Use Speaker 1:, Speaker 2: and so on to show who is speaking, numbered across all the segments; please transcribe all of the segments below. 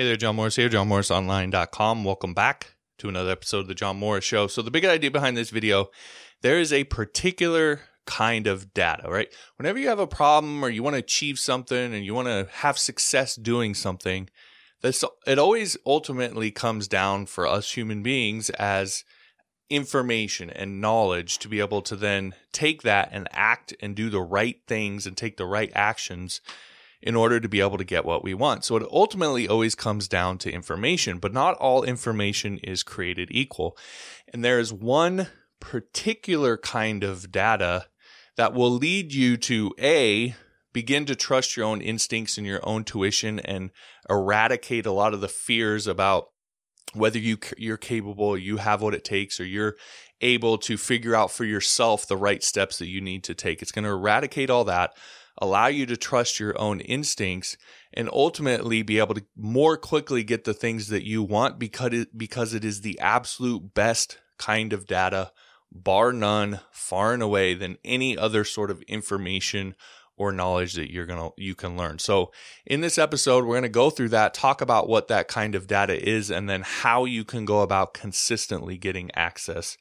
Speaker 1: Hey there, John Morris here, johnmorrisonline.com. Welcome back to another episode of the John Morris Show. So, the big idea behind this video, there is a particular kind of data, right? Whenever you have a problem or you want to achieve something and you want to have success doing something, this it always ultimately comes down for us human beings as information and knowledge to be able to then take that and act and do the right things and take the right actions in order to be able to get what we want. So it ultimately always comes down to information, but not all information is created equal. And there is one particular kind of data that will lead you to A, begin to trust your own instincts and your own tuition and eradicate a lot of the fears about whether you you're capable, you have what it takes, or you're able to figure out for yourself the right steps that you need to take. It's going to eradicate all that, allow you to trust your own instincts, and ultimately be able to more quickly get the things that you want because it, because it is the absolute best kind of data, bar none, far and away than any other sort of information or knowledge that you're going to you can learn. So in this episode we're going to go through that, talk about what that kind of data is and then how you can go about consistently getting access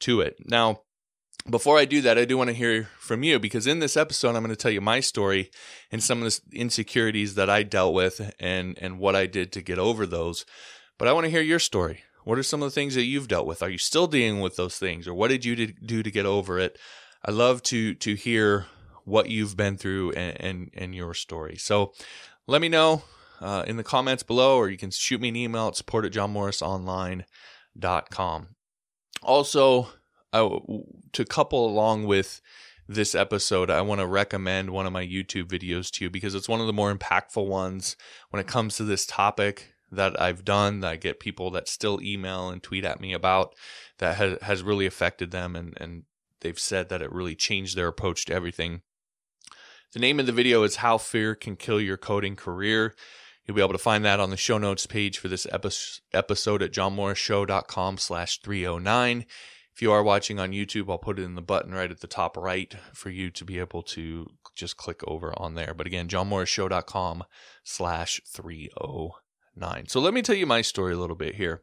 Speaker 1: to it. Now, before I do that, I do want to hear from you because in this episode I'm going to tell you my story and some of the insecurities that I dealt with and and what I did to get over those. But I want to hear your story. What are some of the things that you've dealt with? Are you still dealing with those things or what did you do to get over it? I love to to hear what you've been through and, and, and your story. So let me know uh, in the comments below, or you can shoot me an email at support at johnmorrisonline.com. Also, Oh, to couple along with this episode, I want to recommend one of my YouTube videos to you because it's one of the more impactful ones when it comes to this topic that I've done that I get people that still email and tweet at me about that has, has really affected them and, and they've said that it really changed their approach to everything. The name of the video is How Fear Can Kill Your Coding Career. You'll be able to find that on the show notes page for this episode at johnmorrisshow.com slash 309. If you are watching on YouTube, I'll put it in the button right at the top right for you to be able to just click over on there. But again, johnmorrisshow.com slash 309. So let me tell you my story a little bit here.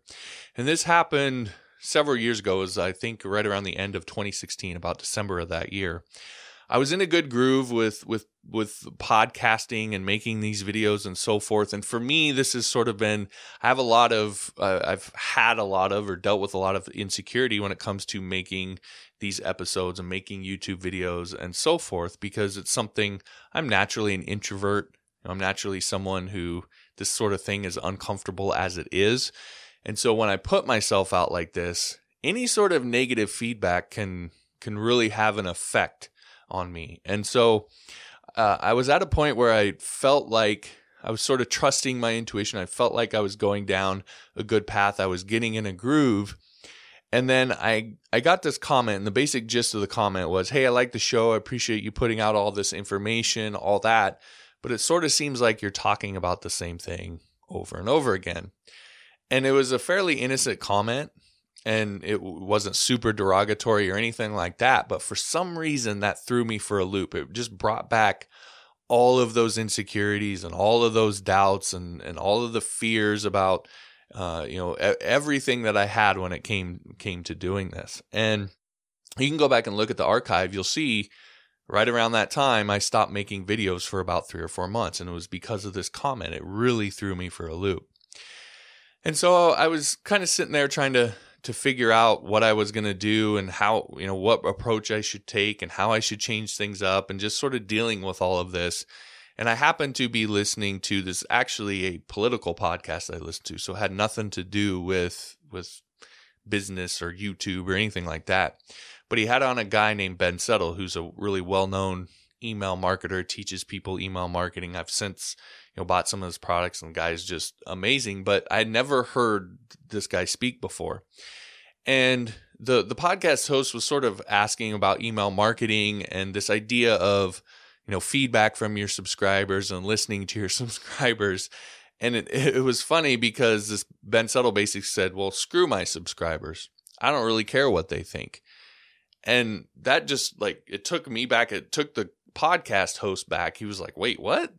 Speaker 1: And this happened several years ago, as I think right around the end of 2016, about December of that year. I was in a good groove with with with podcasting and making these videos and so forth. And for me, this has sort of been I have a lot of uh, I've had a lot of or dealt with a lot of insecurity when it comes to making these episodes and making YouTube videos and so forth because it's something I'm naturally an introvert. I'm naturally someone who this sort of thing is uncomfortable as it is. And so when I put myself out like this, any sort of negative feedback can can really have an effect on me. And so uh, I was at a point where I felt like I was sort of trusting my intuition. I felt like I was going down a good path. I was getting in a groove. And then I I got this comment, and the basic gist of the comment was, "Hey, I like the show. I appreciate you putting out all this information, all that, but it sort of seems like you're talking about the same thing over and over again." And it was a fairly innocent comment, and it wasn't super derogatory or anything like that. But for some reason, that threw me for a loop. It just brought back all of those insecurities and all of those doubts and, and all of the fears about, uh, you know, everything that I had when it came came to doing this. And you can go back and look at the archive. You'll see right around that time I stopped making videos for about three or four months, and it was because of this comment. It really threw me for a loop. And so I was kind of sitting there trying to to figure out what I was going to do and how, you know, what approach I should take and how I should change things up and just sort of dealing with all of this. And I happened to be listening to this actually a political podcast I listened to, so it had nothing to do with with business or YouTube or anything like that. But he had on a guy named Ben Settle, who's a really well known email marketer, teaches people email marketing. I've since you know bought some of his products and the guy's just amazing, but I never heard this guy speak before. And the the podcast host was sort of asking about email marketing and this idea of you know feedback from your subscribers and listening to your subscribers. And it, it was funny because this Ben Settle basically said, "Well, screw my subscribers. I don't really care what they think." And that just like it took me back. It took the podcast host back. He was like, "Wait, what?"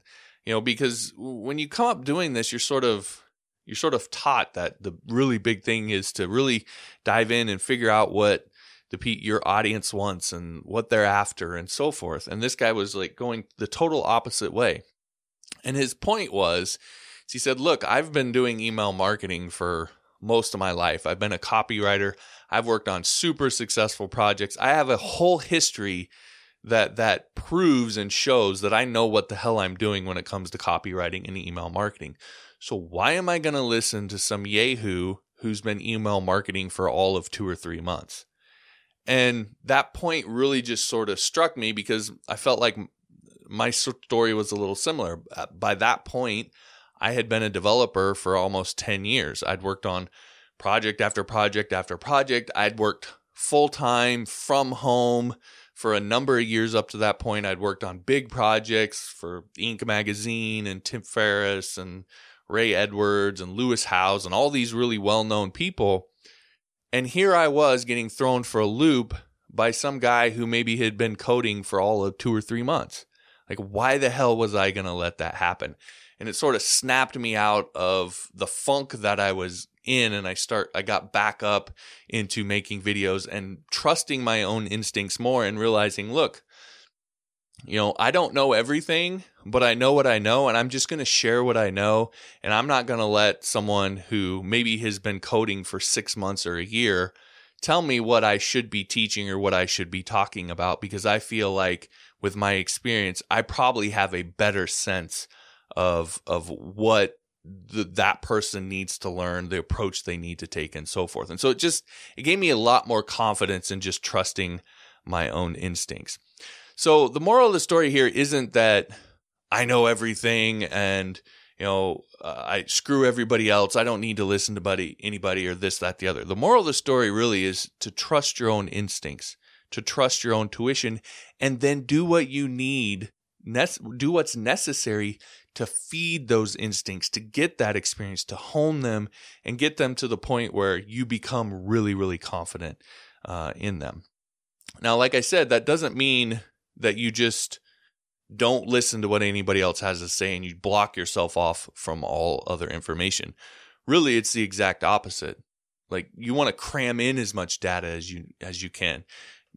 Speaker 1: You know, because when you come up doing this, you're sort of you're sort of taught that the really big thing is to really dive in and figure out what the your audience wants and what they're after and so forth. And this guy was like going the total opposite way. And his point was he said, "Look, I've been doing email marketing for most of my life. I've been a copywriter. I've worked on super successful projects. I have a whole history that that proves and shows that I know what the hell I'm doing when it comes to copywriting and email marketing. So why am I going to listen to some yahoo who's been email marketing for all of 2 or 3 months? And that point really just sort of struck me because I felt like my story was a little similar. Uh, by that point, I had been a developer for almost 10 years. I'd worked on project after project after project. I'd worked full time from home for a number of years up to that point. I'd worked on big projects for Inc. magazine and Tim Ferriss and Ray Edwards and Lewis Howes and all these really well known people. And here I was getting thrown for a loop by some guy who maybe had been coding for all of two or three months. Like, why the hell was I going to let that happen? And it sort of snapped me out of the funk that I was in. And I start, I got back up into making videos and trusting my own instincts more and realizing, look, you know, I don't know everything, but I know what I know, and I'm just going to share what I know. And I'm not going to let someone who maybe has been coding for six months or a year tell me what I should be teaching or what I should be talking about because I feel like with my experience, I probably have a better sense of of what the, that person needs to learn, the approach they need to take, and so forth. And so it just it gave me a lot more confidence in just trusting my own instincts. So the moral of the story here isn't that I know everything and you know uh, I screw everybody else. I don't need to listen to buddy, anybody or this, that, the other. The moral of the story really is to trust your own instincts, to trust your own tuition, and then do what you need, do what's necessary to feed those instincts, to get that experience, to hone them, and get them to the point where you become really, really confident uh, in them. Now, like I said, that doesn't mean that you just don't listen to what anybody else has to say and you block yourself off from all other information. Really, it's the exact opposite. Like you want to cram in as much data as you as you can.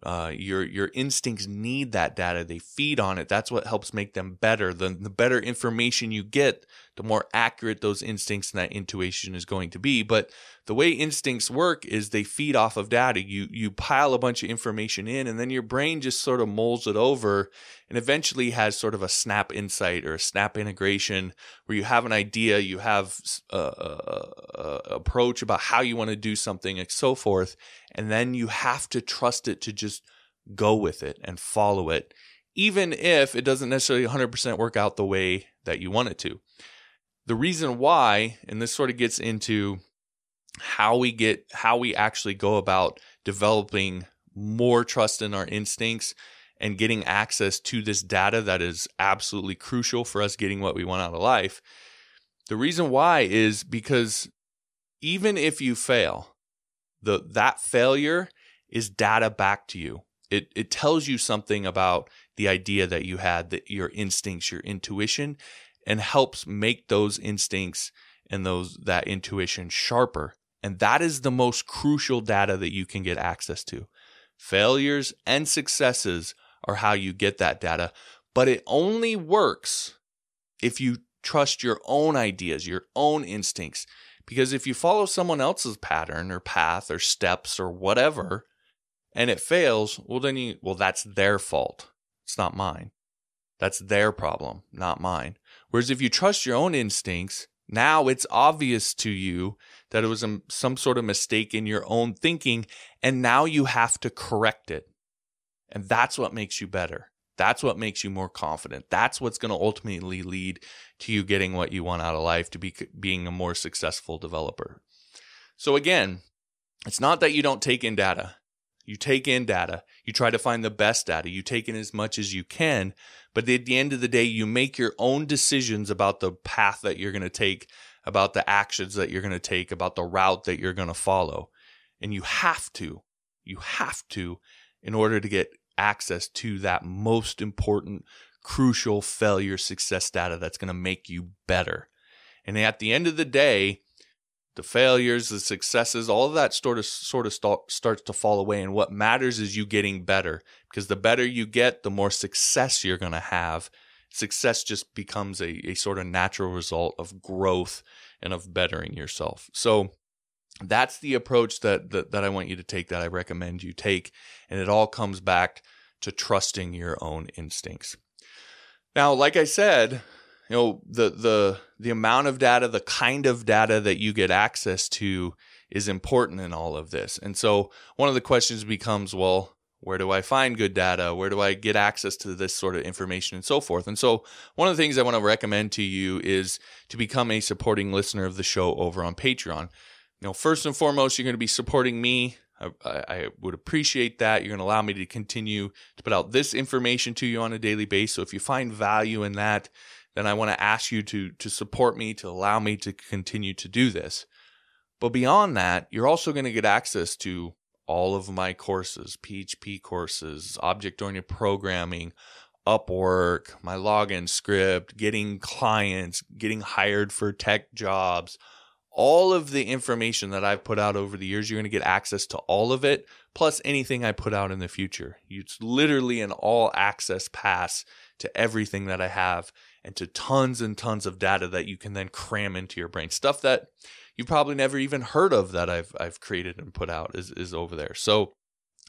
Speaker 1: Uh, your your instincts need that data. They feed on it. That's what helps make them better. The the better information you get, the more accurate those instincts and that intuition is going to be. But the way instincts work is they feed off of data. You you pile a bunch of information in, and then your brain just sort of molds it over, and eventually has sort of a snap insight or a snap integration where you have an idea, you have a, a, a approach about how you want to do something, and so forth, and then you have to trust it to just go with it and follow it, even if it doesn't necessarily 100% work out the way that you want it to. The reason why, and this sort of gets into how we get, how we actually go about developing more trust in our instincts and getting access to this data that is absolutely crucial for us getting what we want out of life. The reason why is because even if you fail, the that failure is data back to you. It it tells you something about the idea that you had, that your instincts, your intuition, and helps make those instincts and those that intuition sharper. And that is the most crucial data that you can get access to. Failures and successes are how you get that data, but it only works if you trust your own ideas, your own instincts. Because if you follow someone else's pattern or path or steps or whatever, and it fails, well, then you, well, that's their fault. It's not mine. That's their problem, not mine. Whereas if you trust your own instincts, now it's obvious to you that it was some sort of mistake in your own thinking, and now you have to correct it. And that's what makes you better. That's what makes you more confident. That's what's going to ultimately lead to you getting what you want out of life to be being a more successful developer. So again, it's not that you don't take in data. You take in data. You try to find the best data. You take in as much as you can. But at the end of the day, you make your own decisions about the path that you're going to take, about the actions that you're going to take, about the route that you're going to follow. And you have to, you have to, in order to get access to that most important, crucial failure success data that's going to make you better. And at the end of the day, the failures, the successes, all of that sort of sort of start, starts to fall away. And what matters is you getting better because the better you get, the more success you're going to have. Success just becomes a, a sort of natural result of growth and of bettering yourself. So that's the approach that, that that I want you to take that I recommend you take. And it all comes back to trusting your own instincts. Now, like I said, you know the the the amount of data the kind of data that you get access to is important in all of this and so one of the questions becomes well where do i find good data where do i get access to this sort of information and so forth and so one of the things i want to recommend to you is to become a supporting listener of the show over on patreon you know first and foremost you're going to be supporting me I, I, would appreciate that. You're going to allow me to continue to put out this information to you on a daily basis. So if you find value in that, then I want to ask you to to support me to allow me to continue to do this. But beyond that, you're also going to get access to all of my courses, PHP courses, object oriented programming, Upwork, my login script, getting clients, getting hired for tech jobs, all of the information that I've put out over the years, you're going to get access to all of it, plus anything I put out in the future. It's literally an all access pass to everything that I have and to tons and tons of data that you can then cram into your brain. Stuff that you've probably never even heard of that I've I've created and put out is is over there. So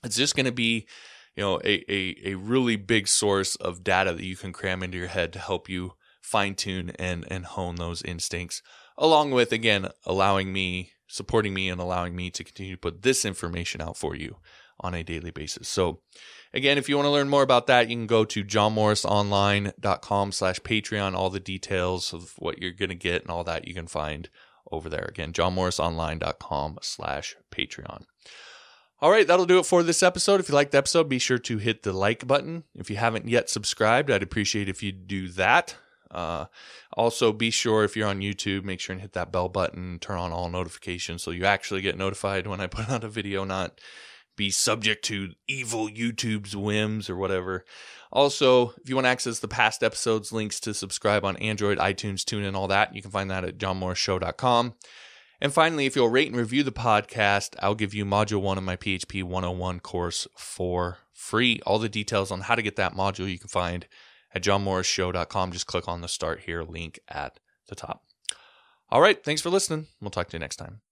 Speaker 1: it's just going to be you know a, a a really big source of data that you can cram into your head to help you fine tune and and hone those instincts along with again allowing me supporting me and allowing me to continue to put this information out for you on a daily basis. So Again, if you want to learn more about that, you can go to johnmorrisonline.com slash Patreon. All the details of what you're going to get and all that you can find over there. Again, johnmorrisonline.com slash Patreon. All right, that'll do it for this episode. If you liked the episode, be sure to hit the like button. If you haven't yet subscribed, I'd appreciate if you do that. Uh, also, be sure if you're on YouTube, make sure and hit that bell button, turn on all notifications so you actually get notified when I put out a video, not be subject to evil YouTube's whims or whatever. Also, if you want to access the past episodes, links to subscribe on Android, iTunes, TuneIn, all that, you can find that at johnmorrisshow.com. And finally, if you'll rate and review the podcast, I'll give you Module 1 of my PHP 101 course for free. All the details on how to get that module you can find at johnmorrisshow.com. Just click on the Start Here link at the top. All right, thanks for listening. We'll talk to you next time.